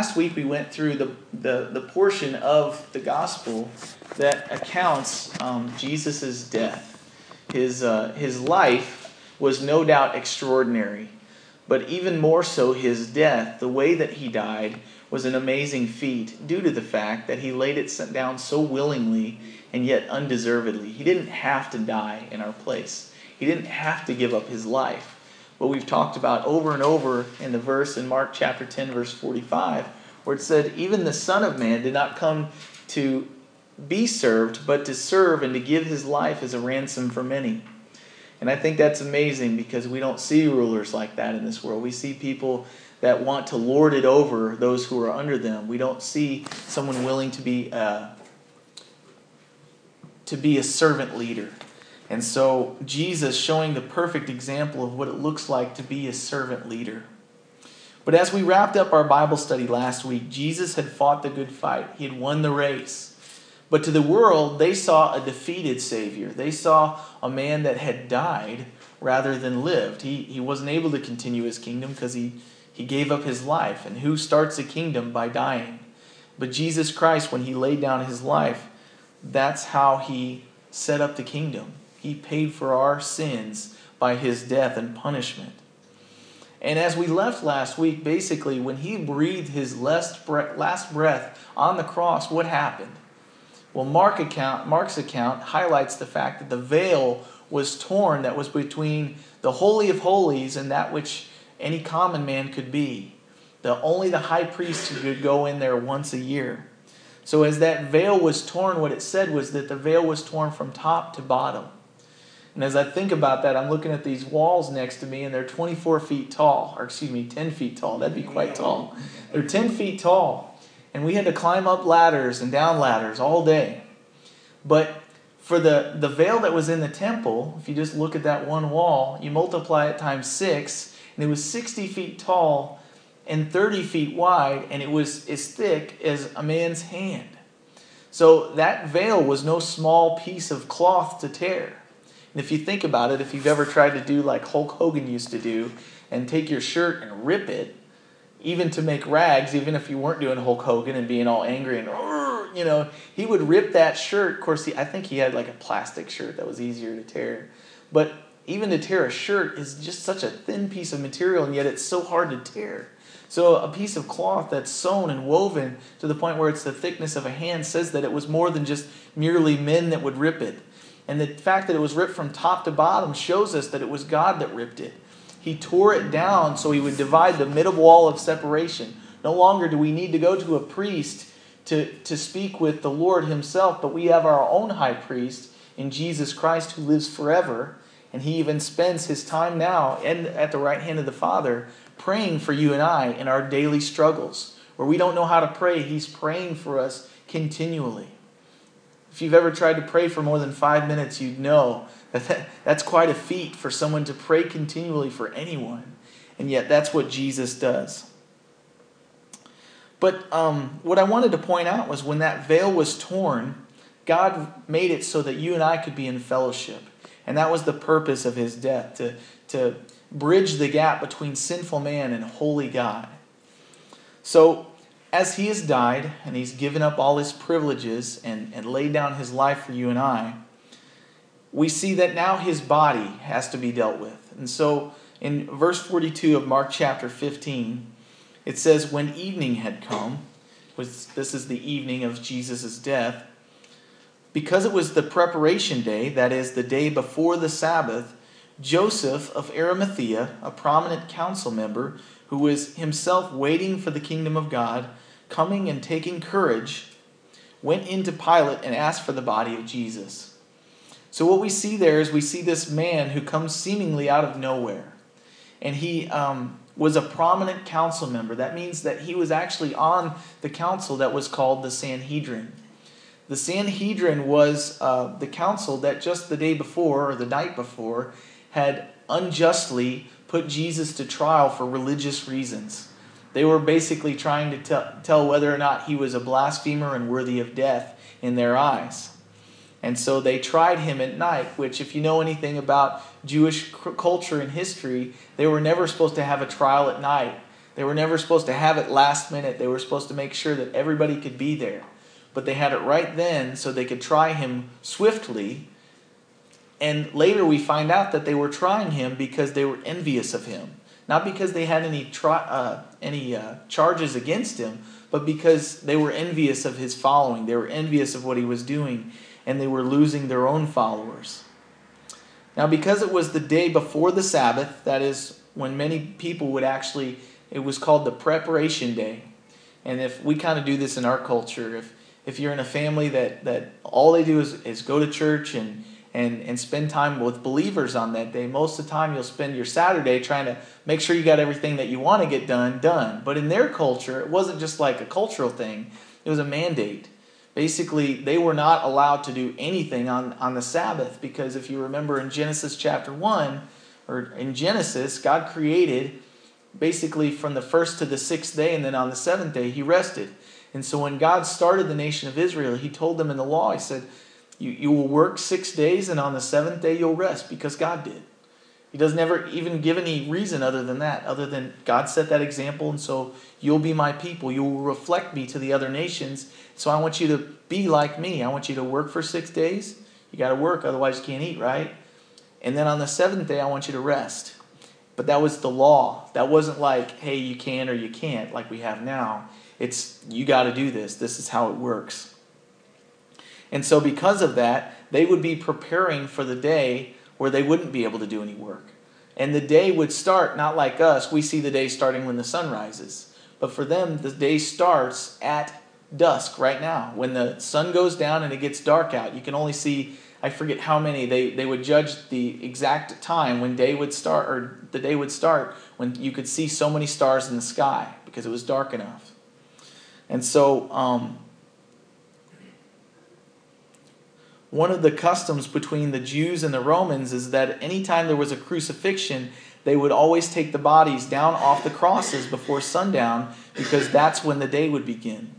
Last week we went through the, the, the portion of the gospel that accounts um, Jesus' death. His, uh, his life was no doubt extraordinary, but even more so, his death, the way that he died, was an amazing feat due to the fact that he laid it down so willingly and yet undeservedly. He didn't have to die in our place, he didn't have to give up his life what we've talked about over and over in the verse in Mark chapter 10, verse 45, where it said, Even the Son of Man did not come to be served, but to serve and to give his life as a ransom for many. And I think that's amazing because we don't see rulers like that in this world. We see people that want to lord it over those who are under them. We don't see someone willing to be a, uh, to be a servant leader. And so, Jesus showing the perfect example of what it looks like to be a servant leader. But as we wrapped up our Bible study last week, Jesus had fought the good fight, he had won the race. But to the world, they saw a defeated Savior. They saw a man that had died rather than lived. He, he wasn't able to continue his kingdom because he, he gave up his life. And who starts a kingdom by dying? But Jesus Christ, when he laid down his life, that's how he set up the kingdom. He paid for our sins by his death and punishment. And as we left last week, basically, when he breathed his last breath on the cross, what happened? Well, Mark account, Mark's account highlights the fact that the veil was torn that was between the Holy of Holies and that which any common man could be. The, only the high priest could go in there once a year. So, as that veil was torn, what it said was that the veil was torn from top to bottom. And as I think about that, I'm looking at these walls next to me, and they're 24 feet tall, or excuse me, 10 feet tall. That'd be quite tall. They're 10 feet tall. And we had to climb up ladders and down ladders all day. But for the, the veil that was in the temple, if you just look at that one wall, you multiply it times six, and it was 60 feet tall and 30 feet wide, and it was as thick as a man's hand. So that veil was no small piece of cloth to tear. And if you think about it, if you've ever tried to do like Hulk Hogan used to do and take your shirt and rip it, even to make rags, even if you weren't doing Hulk Hogan and being all angry and, you know, he would rip that shirt. Of course, he, I think he had like a plastic shirt that was easier to tear. But even to tear a shirt is just such a thin piece of material, and yet it's so hard to tear. So a piece of cloth that's sewn and woven to the point where it's the thickness of a hand says that it was more than just merely men that would rip it. And the fact that it was ripped from top to bottom shows us that it was God that ripped it. He tore it down so he would divide the middle wall of separation. No longer do we need to go to a priest to, to speak with the Lord himself, but we have our own high priest in Jesus Christ who lives forever. And he even spends his time now and at the right hand of the Father praying for you and I in our daily struggles. Where we don't know how to pray, he's praying for us continually. If you've ever tried to pray for more than five minutes, you'd know that that's quite a feat for someone to pray continually for anyone. And yet, that's what Jesus does. But um, what I wanted to point out was when that veil was torn, God made it so that you and I could be in fellowship. And that was the purpose of his death to, to bridge the gap between sinful man and holy God. So, as he has died and he's given up all his privileges and, and laid down his life for you and I, we see that now his body has to be dealt with. And so in verse 42 of Mark chapter 15, it says, When evening had come, which this is the evening of Jesus' death, because it was the preparation day, that is, the day before the Sabbath, Joseph of Arimathea, a prominent council member, who was himself waiting for the kingdom of God, coming and taking courage, went into Pilate and asked for the body of Jesus. So, what we see there is we see this man who comes seemingly out of nowhere. And he um, was a prominent council member. That means that he was actually on the council that was called the Sanhedrin. The Sanhedrin was uh, the council that just the day before or the night before had unjustly put Jesus to trial for religious reasons. They were basically trying to tell, tell whether or not he was a blasphemer and worthy of death in their eyes. And so they tried him at night, which, if you know anything about Jewish culture and history, they were never supposed to have a trial at night. They were never supposed to have it last minute. They were supposed to make sure that everybody could be there. But they had it right then so they could try him swiftly. And later we find out that they were trying him because they were envious of him. Not because they had any, tri- uh, any uh, charges against him, but because they were envious of his following. They were envious of what he was doing, and they were losing their own followers. Now, because it was the day before the Sabbath, that is when many people would actually, it was called the preparation day. And if we kind of do this in our culture, if, if you're in a family that, that all they do is, is go to church and, and, and spend time with believers on that day, most of the time you'll spend your Saturday trying to make sure you got everything that you want to get done, done. But in their culture, it wasn't just like a cultural thing, it was a mandate. Basically they were not allowed to do anything on, on the sabbath because if you remember in genesis chapter 1 or in genesis god created basically from the first to the sixth day and then on the seventh day he rested. And so when god started the nation of israel he told them in the law he said you, you will work six days and on the seventh day you'll rest because god did he doesn't ever even give any reason other than that, other than God set that example, and so you'll be my people. You will reflect me to the other nations. So I want you to be like me. I want you to work for six days. You got to work, otherwise, you can't eat, right? And then on the seventh day, I want you to rest. But that was the law. That wasn't like, hey, you can or you can't, like we have now. It's, you got to do this. This is how it works. And so, because of that, they would be preparing for the day where they wouldn't be able to do any work. And the day would start not like us, we see the day starting when the sun rises. But for them, the day starts at dusk right now. When the sun goes down and it gets dark out, you can only see, I forget how many, they, they would judge the exact time when day would start, or the day would start when you could see so many stars in the sky because it was dark enough. And so, um, one of the customs between the Jews and the Romans is that anytime there was a crucifixion, they would always take the bodies down off the crosses before sundown because that's when the day would begin.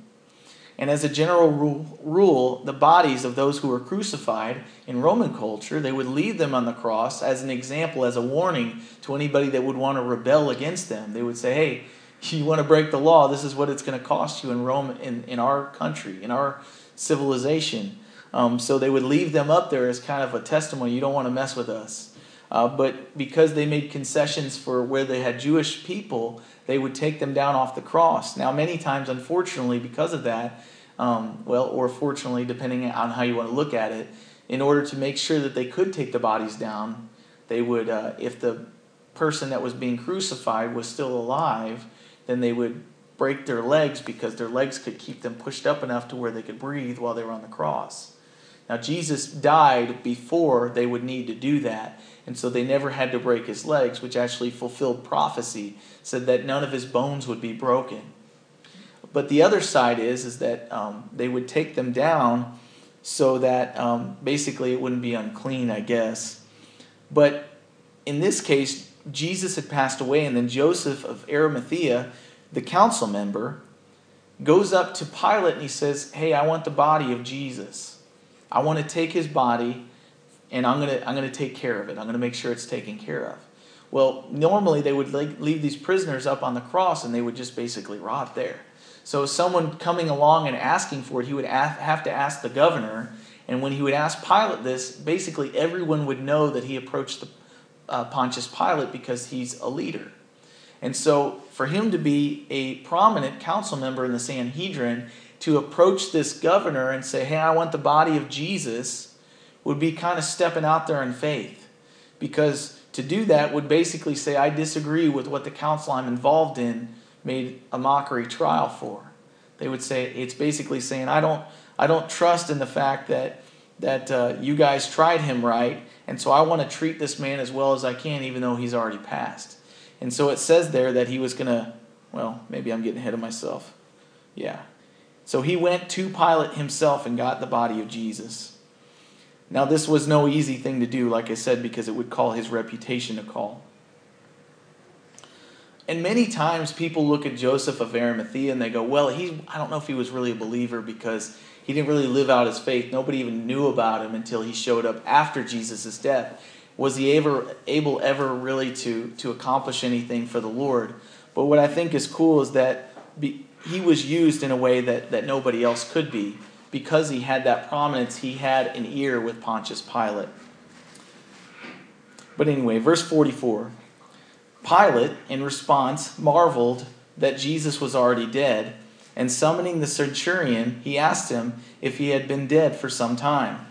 And as a general rule, rule, the bodies of those who were crucified in Roman culture, they would leave them on the cross as an example, as a warning to anybody that would want to rebel against them. They would say, hey, you want to break the law, this is what it's going to cost you in Rome, in, in our country, in our civilization. Um, so they would leave them up there as kind of a testimony. You don't want to mess with us. Uh, but because they made concessions for where they had Jewish people, they would take them down off the cross. Now, many times, unfortunately, because of that, um, well, or fortunately, depending on how you want to look at it, in order to make sure that they could take the bodies down, they would, uh, if the person that was being crucified was still alive, then they would break their legs because their legs could keep them pushed up enough to where they could breathe while they were on the cross. Now, Jesus died before they would need to do that, and so they never had to break his legs, which actually fulfilled prophecy, said that none of his bones would be broken. But the other side is, is that um, they would take them down so that um, basically it wouldn't be unclean, I guess. But in this case, Jesus had passed away, and then Joseph of Arimathea, the council member, goes up to Pilate and he says, Hey, I want the body of Jesus. I want to take his body and I'm going to, I'm going to take care of it. I'm going to make sure it's taken care of. Well, normally they would leave these prisoners up on the cross and they would just basically rot there. So, someone coming along and asking for it, he would have to ask the governor. And when he would ask Pilate this, basically everyone would know that he approached the, uh, Pontius Pilate because he's a leader. And so, for him to be a prominent council member in the Sanhedrin to approach this governor and say, hey, I want the body of Jesus, would be kind of stepping out there in faith. Because to do that would basically say, I disagree with what the council I'm involved in made a mockery trial for. They would say, it's basically saying, I don't, I don't trust in the fact that, that uh, you guys tried him right, and so I want to treat this man as well as I can, even though he's already passed. And so it says there that he was going to, well, maybe I'm getting ahead of myself. Yeah. So he went to Pilate himself and got the body of Jesus. Now, this was no easy thing to do, like I said, because it would call his reputation to call. And many times people look at Joseph of Arimathea and they go, well, he's, I don't know if he was really a believer because he didn't really live out his faith. Nobody even knew about him until he showed up after Jesus' death. Was he ever able ever really to, to accomplish anything for the Lord? But what I think is cool is that be, he was used in a way that, that nobody else could be. Because he had that prominence, he had an ear with Pontius Pilate. But anyway, verse 44 Pilate, in response, marveled that Jesus was already dead, and summoning the centurion, he asked him if he had been dead for some time.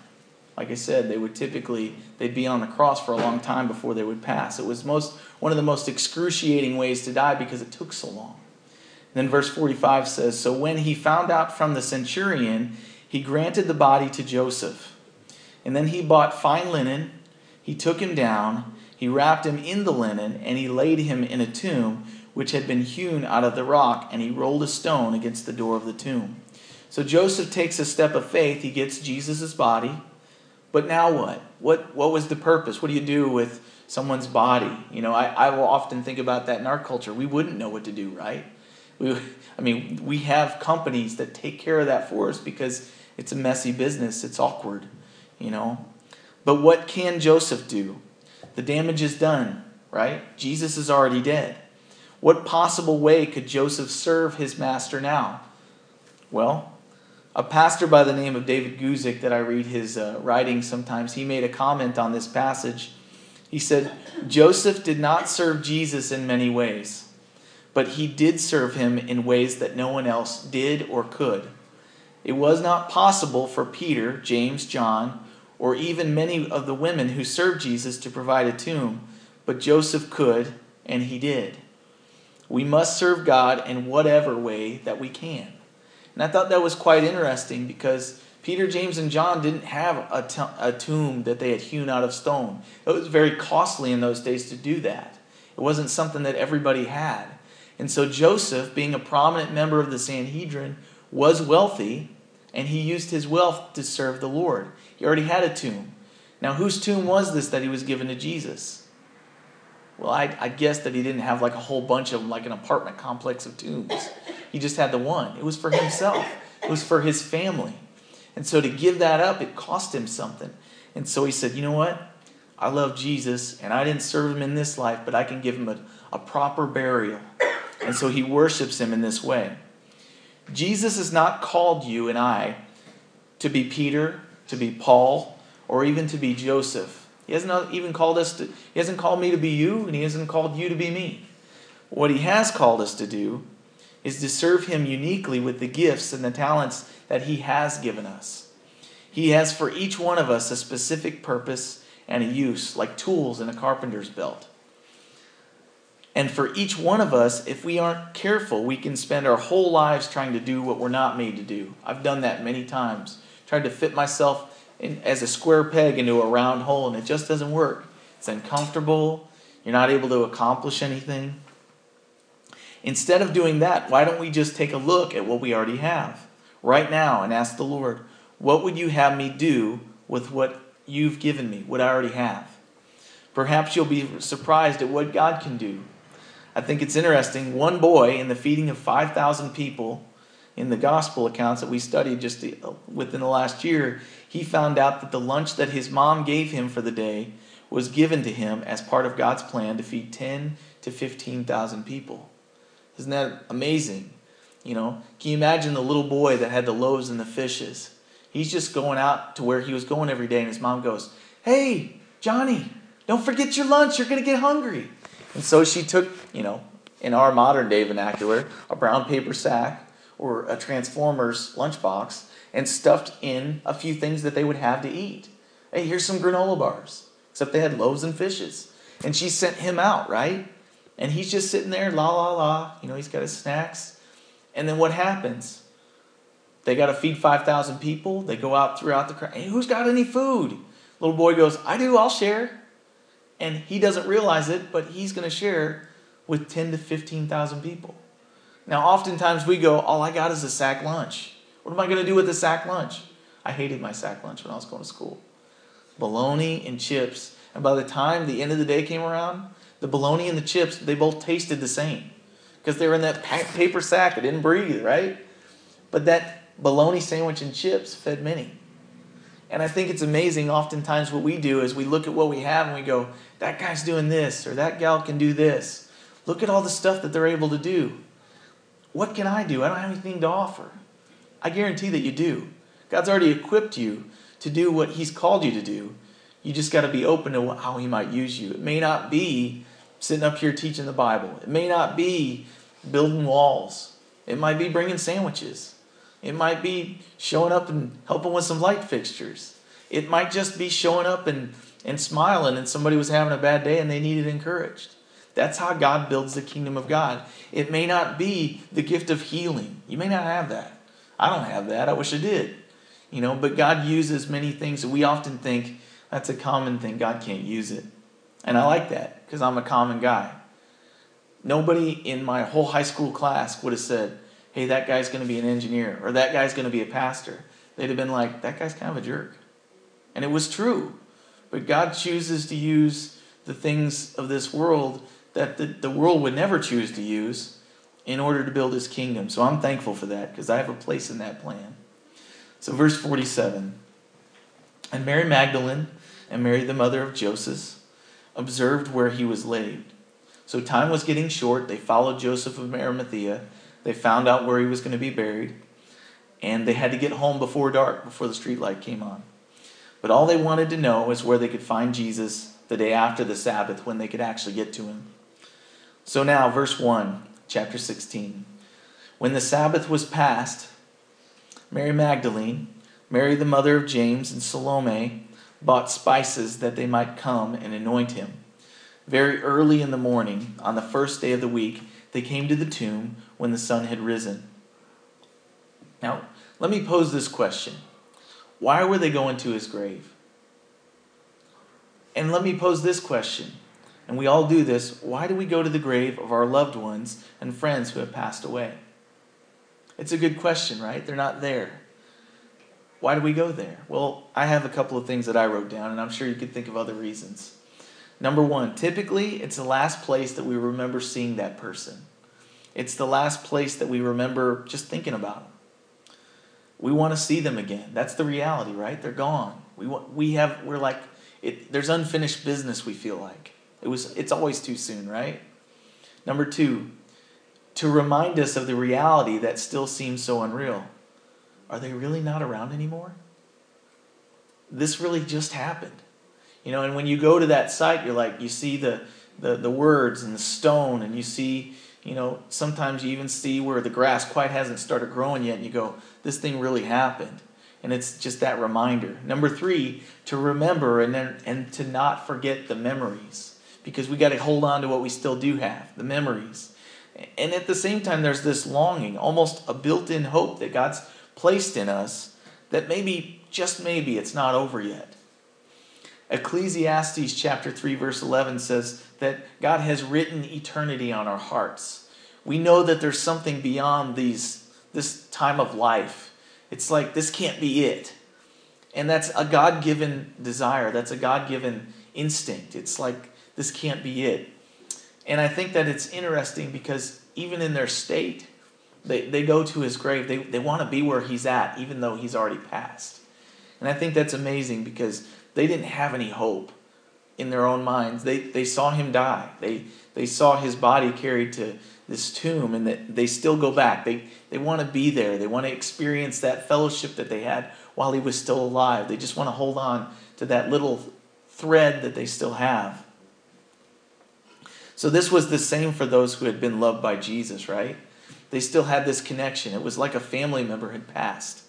Like I said, they would typically they'd be on the cross for a long time before they would pass. It was most one of the most excruciating ways to die because it took so long. Then verse 45 says, So when he found out from the centurion, he granted the body to Joseph. And then he bought fine linen, he took him down, he wrapped him in the linen, and he laid him in a tomb which had been hewn out of the rock, and he rolled a stone against the door of the tomb. So Joseph takes a step of faith. He gets Jesus' body. But now what? What what was the purpose? What do you do with someone's body? You know, I, I will often think about that in our culture. We wouldn't know what to do, right? We, I mean, we have companies that take care of that for us because it's a messy business. It's awkward, you know. But what can Joseph do? The damage is done, right? Jesus is already dead. What possible way could Joseph serve his master now? Well, a pastor by the name of David Guzik, that I read his uh, sometimes, he made a comment on this passage. He said, Joseph did not serve Jesus in many ways, but he did serve him in ways that no one else did or could. It was not possible for Peter, James, John, or even many of the women who served Jesus to provide a tomb, but Joseph could, and he did. We must serve God in whatever way that we can. And I thought that was quite interesting because Peter, James, and John didn't have a, t- a tomb that they had hewn out of stone. It was very costly in those days to do that. It wasn't something that everybody had. And so Joseph, being a prominent member of the Sanhedrin, was wealthy, and he used his wealth to serve the Lord. He already had a tomb. Now, whose tomb was this that he was given to Jesus? Well, I, I guess that he didn't have like a whole bunch of them, like an apartment complex of tombs. He just had the one. It was for himself, it was for his family. And so to give that up, it cost him something. And so he said, You know what? I love Jesus, and I didn't serve him in this life, but I can give him a, a proper burial. And so he worships him in this way. Jesus has not called you and I to be Peter, to be Paul, or even to be Joseph. He hasn't even called us to, he hasn't called me to be you, and he hasn't called you to be me. What he has called us to do is to serve Him uniquely with the gifts and the talents that He has given us. He has for each one of us a specific purpose and a use, like tools in a carpenter's belt. And for each one of us, if we aren't careful, we can spend our whole lives trying to do what we're not made to do. I've done that many times, tried to fit myself in, as a square peg into a round hole, and it just doesn't work. It's uncomfortable. You're not able to accomplish anything. Instead of doing that, why don't we just take a look at what we already have right now and ask the Lord, what would you have me do with what you've given me, what I already have? Perhaps you'll be surprised at what God can do. I think it's interesting. One boy in the feeding of 5,000 people in the gospel accounts that we studied just within the last year, he found out that the lunch that his mom gave him for the day was given to him as part of God's plan to feed 10 to 15,000 people. Isn't that amazing? You know, can you imagine the little boy that had the loaves and the fishes? He's just going out to where he was going every day, and his mom goes, Hey, Johnny, don't forget your lunch. You're going to get hungry. And so she took, you know, in our modern day vernacular, a brown paper sack or a Transformers lunchbox and stuffed in a few things that they would have to eat. Hey, here's some granola bars, except they had loaves and fishes. And she sent him out, right? And he's just sitting there, la la la. You know, he's got his snacks. And then what happens? They got to feed 5,000 people. They go out throughout the crowd. Hey, who's got any food? Little boy goes, I do, I'll share. And he doesn't realize it, but he's going to share with 10 to 15,000 people. Now, oftentimes we go, All I got is a sack lunch. What am I going to do with a sack lunch? I hated my sack lunch when I was going to school. Bologna and chips. And by the time the end of the day came around, the bologna and the chips, they both tasted the same because they were in that paper sack. It didn't breathe, right? But that bologna sandwich and chips fed many. And I think it's amazing oftentimes what we do is we look at what we have and we go, that guy's doing this or that gal can do this. Look at all the stuff that they're able to do. What can I do? I don't have anything to offer. I guarantee that you do. God's already equipped you to do what He's called you to do. You just got to be open to how He might use you. It may not be sitting up here teaching the Bible, it may not be building walls, it might be bringing sandwiches, it might be showing up and helping with some light fixtures, it might just be showing up and, and smiling and somebody was having a bad day and they needed encouraged. That's how God builds the kingdom of God. It may not be the gift of healing. You may not have that. I don't have that. I wish I did. You know, but God uses many things that we often think that's a common thing. God can't use it. And I like that because I'm a common guy. Nobody in my whole high school class would have said, hey, that guy's going to be an engineer or that guy's going to be a pastor. They'd have been like, that guy's kind of a jerk. And it was true. But God chooses to use the things of this world that the, the world would never choose to use in order to build his kingdom. So I'm thankful for that because I have a place in that plan. So, verse 47 And Mary Magdalene and Mary, the mother of Joseph, observed where he was laid. So, time was getting short. They followed Joseph of Arimathea. They found out where he was going to be buried. And they had to get home before dark, before the streetlight came on. But all they wanted to know was where they could find Jesus the day after the Sabbath when they could actually get to him. So now, verse 1, chapter 16. When the Sabbath was past, Mary Magdalene, Mary the mother of James, and Salome bought spices that they might come and anoint him. Very early in the morning, on the first day of the week, they came to the tomb when the sun had risen. Now, let me pose this question Why were they going to his grave? And let me pose this question, and we all do this why do we go to the grave of our loved ones and friends who have passed away? It's a good question, right? They're not there. Why do we go there? Well, I have a couple of things that I wrote down, and I'm sure you could think of other reasons. Number one, typically it's the last place that we remember seeing that person. It's the last place that we remember just thinking about them. We want to see them again. That's the reality, right? They're gone. We want, we have we're like it, there's unfinished business. We feel like it was. It's always too soon, right? Number two, to remind us of the reality that still seems so unreal. Are they really not around anymore? This really just happened. You know, and when you go to that site, you're like, you see the, the, the words and the stone, and you see, you know, sometimes you even see where the grass quite hasn't started growing yet, and you go, this thing really happened. And it's just that reminder. Number three, to remember and, then, and to not forget the memories. Because we got to hold on to what we still do have, the memories. And at the same time, there's this longing, almost a built in hope that God's placed in us that maybe, just maybe, it's not over yet. Ecclesiastes chapter 3, verse 11 says that God has written eternity on our hearts. We know that there's something beyond these, this time of life. It's like this can't be it. And that's a God given desire, that's a God given instinct. It's like this can't be it. And I think that it's interesting because even in their state, they, they go to his grave. They, they want to be where he's at, even though he's already passed. And I think that's amazing because they didn't have any hope in their own minds. They, they saw him die. They, they saw his body carried to this tomb, and that they still go back. They, they want to be there. They want to experience that fellowship that they had while he was still alive. They just want to hold on to that little thread that they still have. So this was the same for those who had been loved by Jesus, right? They still had this connection. It was like a family member had passed.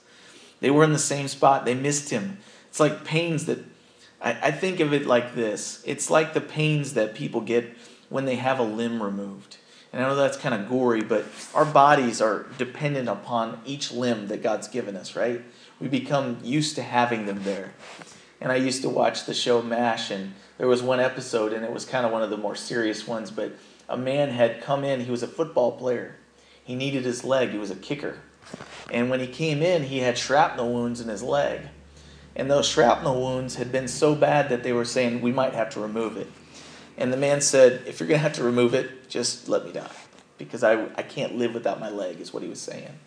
They were in the same spot. They missed him. It's like pains that I, I think of it like this. It's like the pains that people get when they have a limb removed. And I know that's kind of gory, but our bodies are dependent upon each limb that God's given us, right? We become used to having them there. And I used to watch the show MASH, and there was one episode, and it was kind of one of the more serious ones, but a man had come in, he was a football player. He needed his leg, he was a kicker. And when he came in, he had shrapnel wounds in his leg. And those shrapnel wounds had been so bad that they were saying, we might have to remove it. And the man said, if you're going to have to remove it, just let me die. Because I, I can't live without my leg, is what he was saying.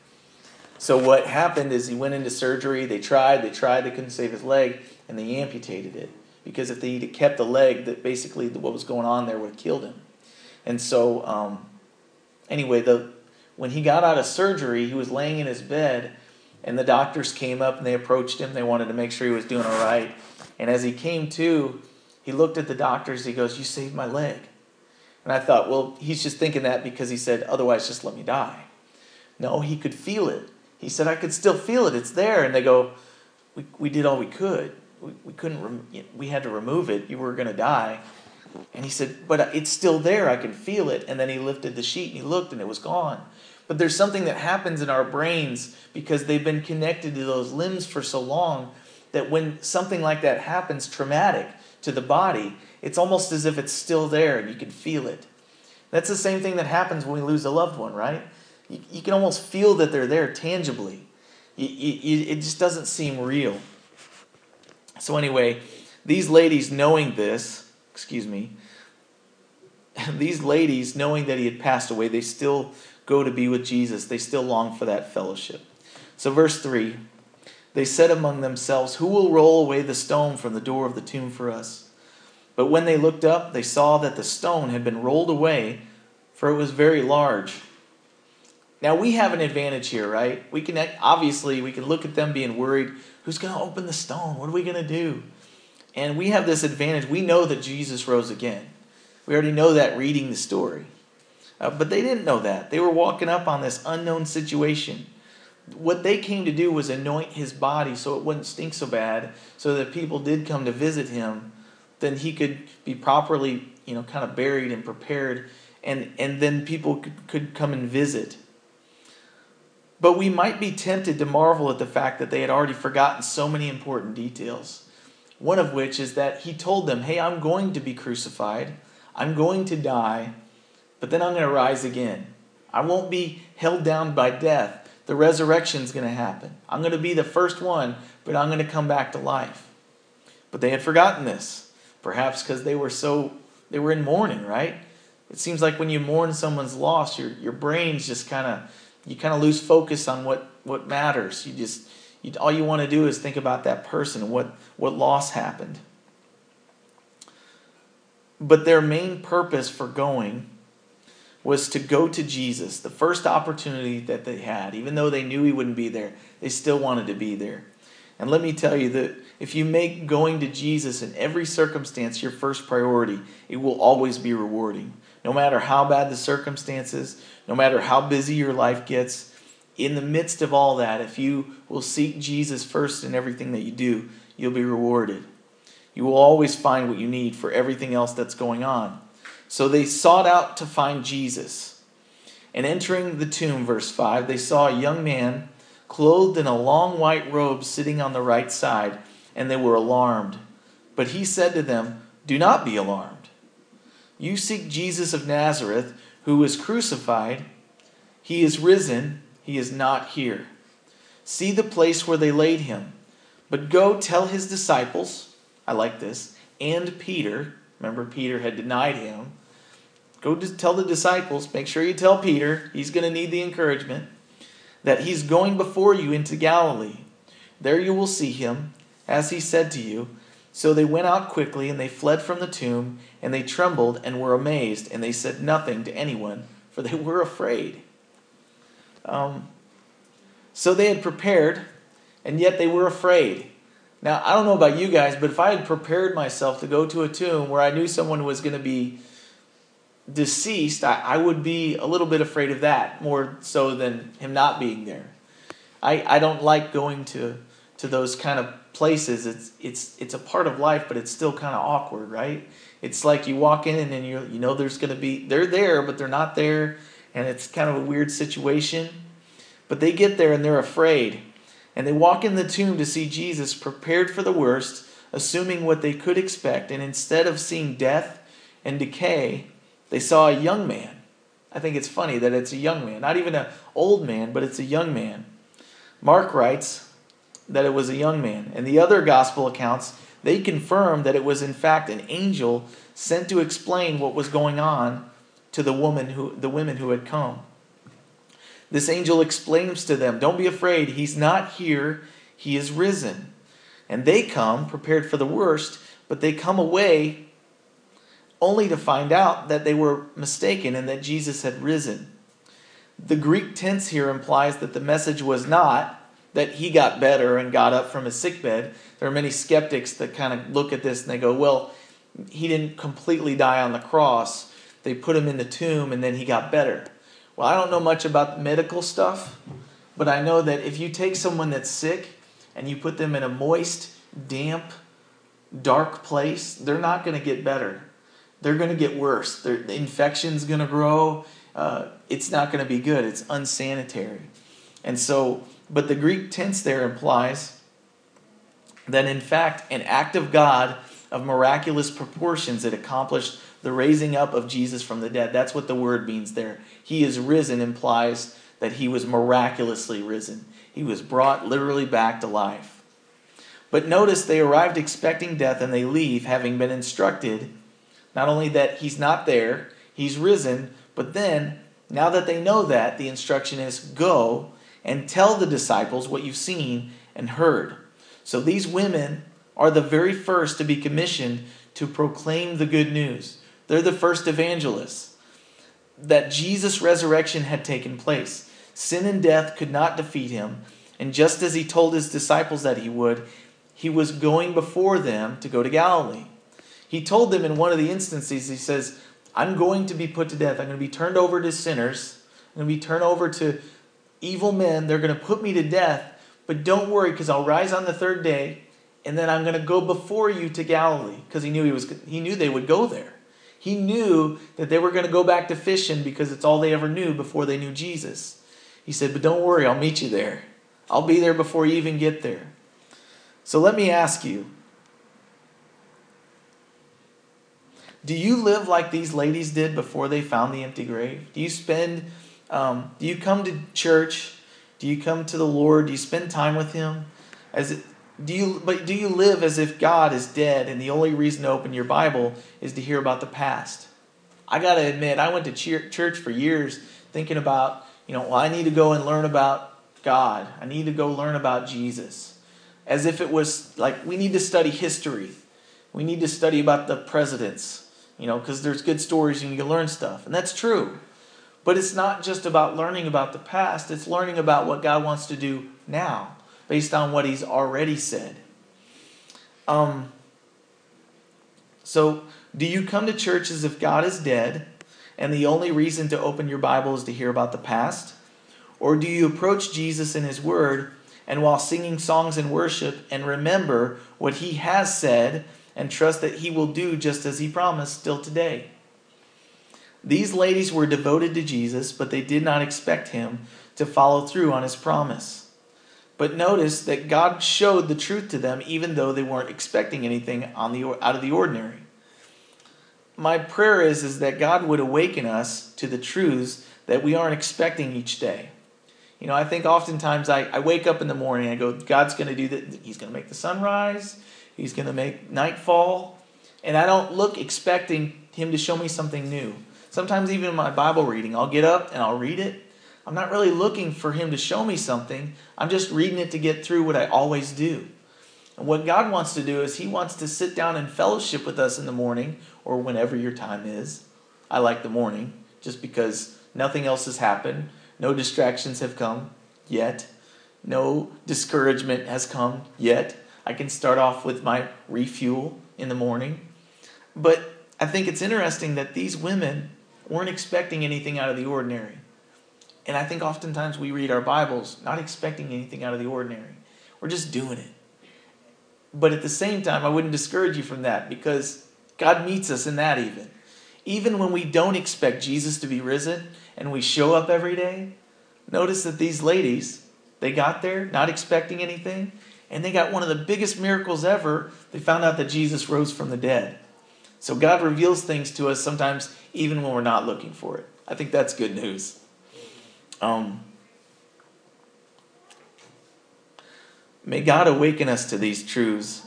So what happened is he went into surgery. They tried, they tried, they couldn't save his leg, and they amputated it because if they kept the leg, that basically what was going on there would have killed him. And so, um, anyway, the when he got out of surgery, he was laying in his bed, and the doctors came up and they approached him. They wanted to make sure he was doing all right. And as he came to, he looked at the doctors. He goes, "You saved my leg." And I thought, well, he's just thinking that because he said, "Otherwise, just let me die." No, he could feel it. He said, "I could still feel it. It's there." And they go, "We we did all we could. We, couldn't. Rem- we had to remove it. You were going to die." And he said, But it's still there. I can feel it. And then he lifted the sheet and he looked and it was gone. But there's something that happens in our brains because they've been connected to those limbs for so long that when something like that happens, traumatic to the body, it's almost as if it's still there and you can feel it. That's the same thing that happens when we lose a loved one, right? You, you can almost feel that they're there tangibly. You, you, it just doesn't seem real. So, anyway, these ladies knowing this, excuse me, these ladies, knowing that he had passed away, they still go to be with Jesus. They still long for that fellowship. So, verse 3 they said among themselves, Who will roll away the stone from the door of the tomb for us? But when they looked up, they saw that the stone had been rolled away, for it was very large. Now we have an advantage here, right? We can obviously we can look at them being worried, who's going to open the stone? What are we going to do? And we have this advantage. We know that Jesus rose again. We already know that reading the story. Uh, but they didn't know that. They were walking up on this unknown situation. What they came to do was anoint his body so it wouldn't stink so bad, so that people did come to visit him, then he could be properly, you know, kind of buried and prepared, and, and then people could, could come and visit. But we might be tempted to marvel at the fact that they had already forgotten so many important details. One of which is that he told them, Hey, I'm going to be crucified, I'm going to die, but then I'm going to rise again. I won't be held down by death. The resurrection is going to happen. I'm going to be the first one, but I'm going to come back to life. But they had forgotten this, perhaps because they were so they were in mourning, right? It seems like when you mourn someone's loss, your your brain's just kind of you kind of lose focus on what what matters. You just you, all you want to do is think about that person and what, what loss happened. But their main purpose for going was to go to Jesus. The first opportunity that they had, even though they knew he wouldn't be there, they still wanted to be there. And let me tell you that if you make going to Jesus in every circumstance your first priority, it will always be rewarding. No matter how bad the circumstances, no matter how busy your life gets, in the midst of all that, if you will seek Jesus first in everything that you do, you'll be rewarded. You will always find what you need for everything else that's going on. So they sought out to find Jesus. And entering the tomb, verse 5, they saw a young man clothed in a long white robe sitting on the right side, and they were alarmed. But he said to them, Do not be alarmed. You seek Jesus of Nazareth, who was crucified. He is risen he is not here. See the place where they laid him. But go tell his disciples, I like this, and Peter, remember Peter had denied him. Go to tell the disciples, make sure you tell Peter, he's going to need the encouragement, that he's going before you into Galilee. There you will see him, as he said to you. So they went out quickly, and they fled from the tomb, and they trembled and were amazed, and they said nothing to anyone, for they were afraid. Um, so they had prepared, and yet they were afraid. Now, I don't know about you guys, but if I had prepared myself to go to a tomb where I knew someone was going to be deceased, I, I would be a little bit afraid of that, more so than him not being there. I, I don't like going to, to those kind of places. It's, it's, it's a part of life, but it's still kind of awkward, right? It's like you walk in and then you you know there's going to be, they're there, but they're not there and it's kind of a weird situation. But they get there and they're afraid. And they walk in the tomb to see Jesus prepared for the worst, assuming what they could expect. And instead of seeing death and decay, they saw a young man. I think it's funny that it's a young man, not even an old man, but it's a young man. Mark writes that it was a young man. And the other gospel accounts, they confirm that it was in fact an angel sent to explain what was going on to the woman who the women who had come. This angel explains to them, "Don't be afraid. He's not here. He is risen." And they come prepared for the worst, but they come away only to find out that they were mistaken and that Jesus had risen. The Greek tense here implies that the message was not that he got better and got up from his sickbed. There are many skeptics that kind of look at this and they go, well, he didn't completely die on the cross. They put him in the tomb and then he got better. Well, I don't know much about medical stuff, but I know that if you take someone that's sick and you put them in a moist, damp, dark place, they're not going to get better. They're going to get worse. Their, the infection's going to grow. Uh, it's not going to be good. It's unsanitary. And so, but the Greek tense there implies that in fact, an act of God of miraculous proportions that accomplished the raising up of Jesus from the dead. That's what the word means there. He is risen implies that he was miraculously risen. He was brought literally back to life. But notice they arrived expecting death and they leave having been instructed not only that he's not there, he's risen, but then, now that they know that, the instruction is go and tell the disciples what you've seen and heard. So these women are the very first to be commissioned to proclaim the good news. They're the first evangelists. That Jesus' resurrection had taken place. Sin and death could not defeat him. And just as he told his disciples that he would, he was going before them to go to Galilee. He told them in one of the instances, he says, I'm going to be put to death. I'm going to be turned over to sinners. I'm going to be turned over to evil men. They're going to put me to death. But don't worry, because I'll rise on the third day, and then I'm going to go before you to Galilee. Because he knew he was he knew they would go there. He knew that they were going to go back to fishing because it's all they ever knew before they knew Jesus. He said, But don't worry, I'll meet you there. I'll be there before you even get there. So let me ask you Do you live like these ladies did before they found the empty grave? Do you spend, um, do you come to church? Do you come to the Lord? Do you spend time with Him? As it, do you, but do you live as if God is dead and the only reason to open your Bible is to hear about the past? I got to admit, I went to church for years thinking about, you know, well, I need to go and learn about God. I need to go learn about Jesus. As if it was like we need to study history. We need to study about the presidents you know, because there's good stories and you can learn stuff. And that's true. But it's not just about learning about the past, it's learning about what God wants to do now based on what He's already said. Um, so, do you come to church as if God is dead and the only reason to open your Bible is to hear about the past? Or do you approach Jesus and His Word and while singing songs in worship and remember what He has said and trust that He will do just as He promised still today. These ladies were devoted to Jesus, but they did not expect Him to follow through on His promise. But notice that God showed the truth to them even though they weren't expecting anything on the, out of the ordinary. My prayer is, is that God would awaken us to the truths that we aren't expecting each day. You know, I think oftentimes I, I wake up in the morning and I go, God's going to do that. He's going to make the sun rise. He's going to make nightfall. And I don't look expecting him to show me something new. Sometimes, even in my Bible reading, I'll get up and I'll read it. I'm not really looking for him to show me something. I'm just reading it to get through what I always do. And what God wants to do is He wants to sit down and fellowship with us in the morning or whenever your time is. I like the morning just because nothing else has happened. No distractions have come yet. No discouragement has come yet. I can start off with my refuel in the morning. But I think it's interesting that these women weren't expecting anything out of the ordinary. And I think oftentimes we read our Bibles not expecting anything out of the ordinary. We're just doing it. But at the same time, I wouldn't discourage you from that because God meets us in that even. Even when we don't expect Jesus to be risen and we show up every day, notice that these ladies, they got there not expecting anything and they got one of the biggest miracles ever. They found out that Jesus rose from the dead. So God reveals things to us sometimes even when we're not looking for it. I think that's good news. Um, may God awaken us to these truths,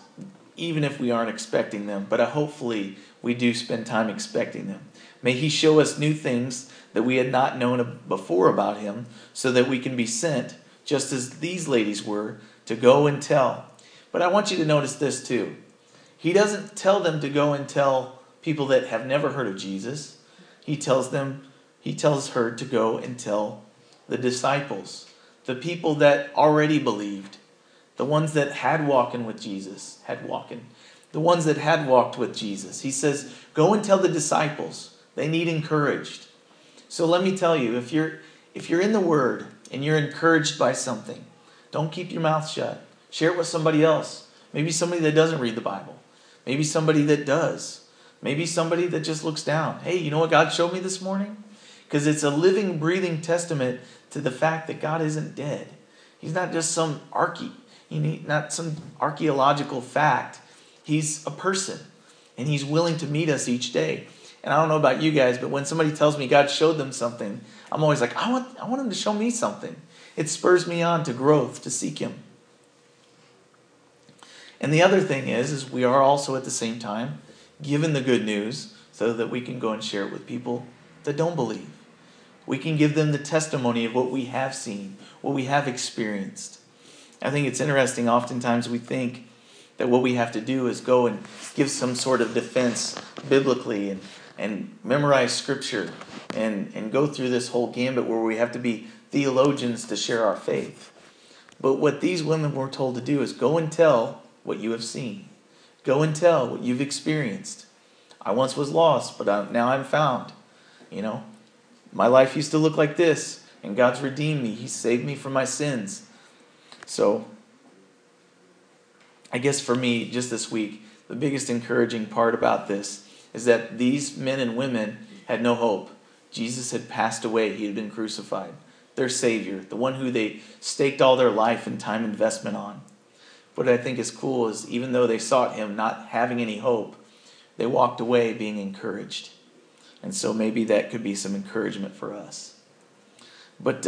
even if we aren't expecting them, but hopefully we do spend time expecting them. May He show us new things that we had not known before about Him so that we can be sent, just as these ladies were, to go and tell. But I want you to notice this too. He doesn't tell them to go and tell people that have never heard of Jesus. He tells them, he tells her to go and tell the disciples, the people that already believed, the ones that had walking with Jesus, had walking, the ones that had walked with Jesus. He says, go and tell the disciples. They need encouraged. So let me tell you, if you're if you're in the Word and you're encouraged by something, don't keep your mouth shut. Share it with somebody else. Maybe somebody that doesn't read the Bible. Maybe somebody that does. Maybe somebody that just looks down. Hey, you know what God showed me this morning? Because it's a living, breathing testament to the fact that God isn't dead. He's not just some arche, not some archaeological fact. He's a person, and He's willing to meet us each day. And I don't know about you guys, but when somebody tells me God showed them something, I'm always like, I want, I want Him to show me something. It spurs me on to growth, to seek Him. And the other thing is, is we are also at the same time given the good news so that we can go and share it with people that don't believe. We can give them the testimony of what we have seen, what we have experienced. I think it's interesting, oftentimes we think that what we have to do is go and give some sort of defense biblically and, and memorize scripture and, and go through this whole gambit where we have to be theologians to share our faith. But what these women were told to do is go and tell what you have seen. Go and tell what you've experienced. I once was lost, but now I'm found. You know, my life used to look like this, and God's redeemed me. He saved me from my sins. So, I guess for me, just this week, the biggest encouraging part about this is that these men and women had no hope. Jesus had passed away, he had been crucified. Their Savior, the one who they staked all their life and time investment on what I think is cool is even though they sought him not having any hope, they walked away being encouraged. And so maybe that could be some encouragement for us. But